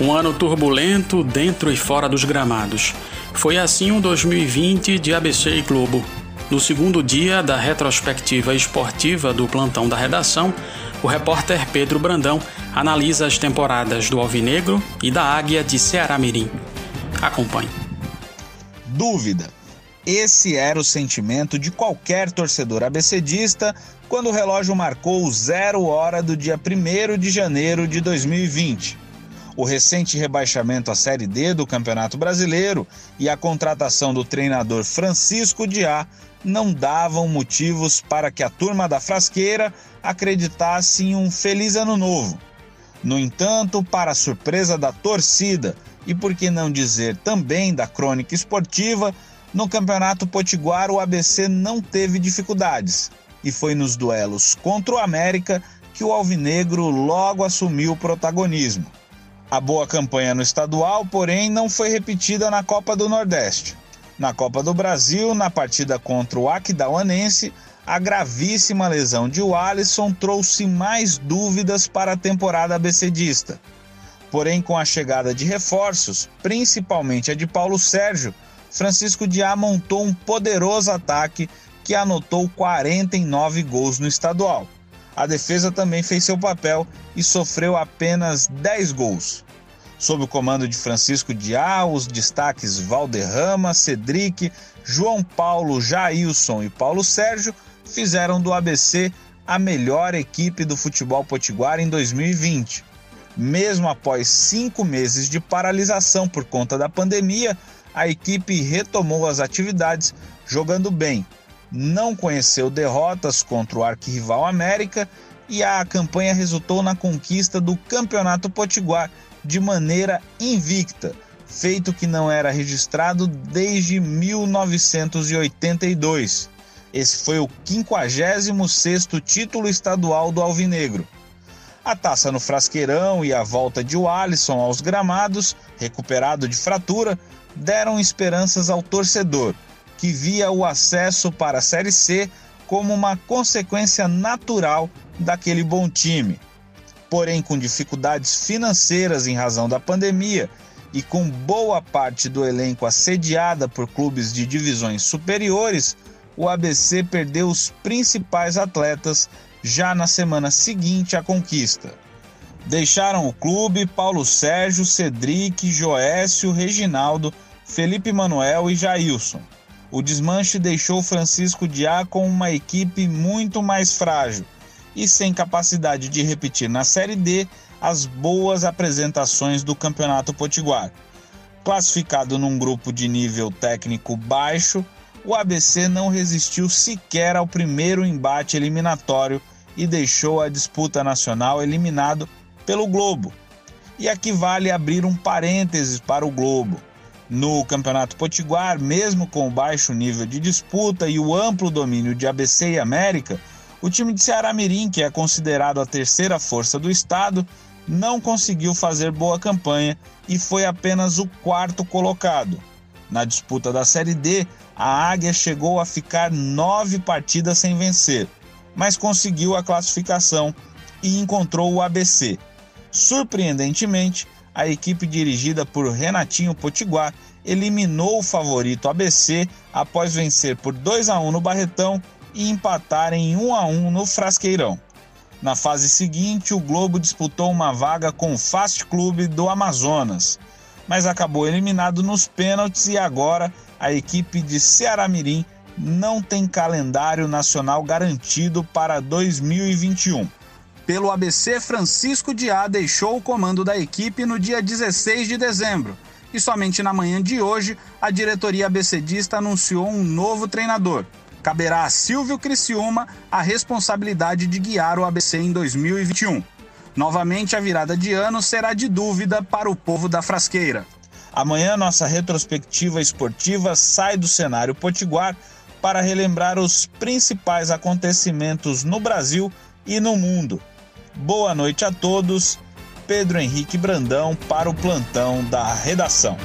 Um ano turbulento dentro e fora dos gramados. Foi assim um 2020 de ABC e Globo. No segundo dia da retrospectiva esportiva do plantão da redação, o repórter Pedro Brandão analisa as temporadas do Alvinegro e da Águia de Ceará Mirim. Acompanhe. Dúvida. Esse era o sentimento de qualquer torcedor abecedista quando o relógio marcou zero hora do dia 1 de janeiro de 2020 o recente rebaixamento à Série D do Campeonato Brasileiro e a contratação do treinador Francisco Diá não davam motivos para que a turma da Frasqueira acreditasse em um feliz ano novo. No entanto, para surpresa da torcida e por que não dizer também da crônica esportiva, no Campeonato Potiguar o ABC não teve dificuldades e foi nos duelos contra o América que o Alvinegro logo assumiu o protagonismo. A boa campanha no estadual, porém, não foi repetida na Copa do Nordeste. Na Copa do Brasil, na partida contra o Aquidauanense, a gravíssima lesão de Alisson trouxe mais dúvidas para a temporada abecedista. Porém, com a chegada de reforços, principalmente a de Paulo Sérgio, Francisco Diá montou um poderoso ataque que anotou 49 gols no estadual. A defesa também fez seu papel e sofreu apenas 10 gols. Sob o comando de Francisco Diá, os destaques Valderrama, Cedric, João Paulo, Jailson e Paulo Sérgio fizeram do ABC a melhor equipe do futebol potiguar em 2020. Mesmo após cinco meses de paralisação por conta da pandemia, a equipe retomou as atividades jogando bem, não conheceu derrotas contra o arquirrival América e a campanha resultou na conquista do Campeonato Potiguar de maneira invicta, feito que não era registrado desde 1982. Esse foi o 56º título estadual do Alvinegro. A taça no Frasqueirão e a volta de Alisson aos gramados, recuperado de fratura, deram esperanças ao torcedor que via o acesso para a Série C como uma consequência natural daquele bom time. Porém, com dificuldades financeiras em razão da pandemia e com boa parte do elenco assediada por clubes de divisões superiores, o ABC perdeu os principais atletas já na semana seguinte à conquista. Deixaram o clube Paulo Sérgio, Cedric, Joécio, Reginaldo, Felipe Manuel e Jailson. O desmanche deixou Francisco Diá com uma equipe muito mais frágil e sem capacidade de repetir na Série D as boas apresentações do Campeonato Potiguar. Classificado num grupo de nível técnico baixo, o ABC não resistiu sequer ao primeiro embate eliminatório e deixou a disputa nacional eliminado pelo Globo. E aqui vale abrir um parênteses para o Globo. No Campeonato Potiguar, mesmo com o baixo nível de disputa e o amplo domínio de ABC e América, o time de Ceará Mirim, que é considerado a terceira força do estado, não conseguiu fazer boa campanha e foi apenas o quarto colocado. Na disputa da Série D, a Águia chegou a ficar nove partidas sem vencer, mas conseguiu a classificação e encontrou o ABC. Surpreendentemente, a equipe dirigida por Renatinho Potiguar eliminou o favorito ABC após vencer por 2 a 1 no Barretão e empatar em 1 a 1 no Frasqueirão. Na fase seguinte, o Globo disputou uma vaga com o Fast Clube do Amazonas, mas acabou eliminado nos pênaltis e agora a equipe de Ceará Mirim não tem calendário nacional garantido para 2021. Pelo ABC, Francisco Diá deixou o comando da equipe no dia 16 de dezembro. E somente na manhã de hoje, a diretoria ABCdista anunciou um novo treinador. Caberá a Silvio Criciúma a responsabilidade de guiar o ABC em 2021. Novamente, a virada de ano será de dúvida para o povo da Frasqueira. Amanhã, nossa retrospectiva esportiva sai do cenário potiguar para relembrar os principais acontecimentos no Brasil e no mundo. Boa noite a todos. Pedro Henrique Brandão para o plantão da redação.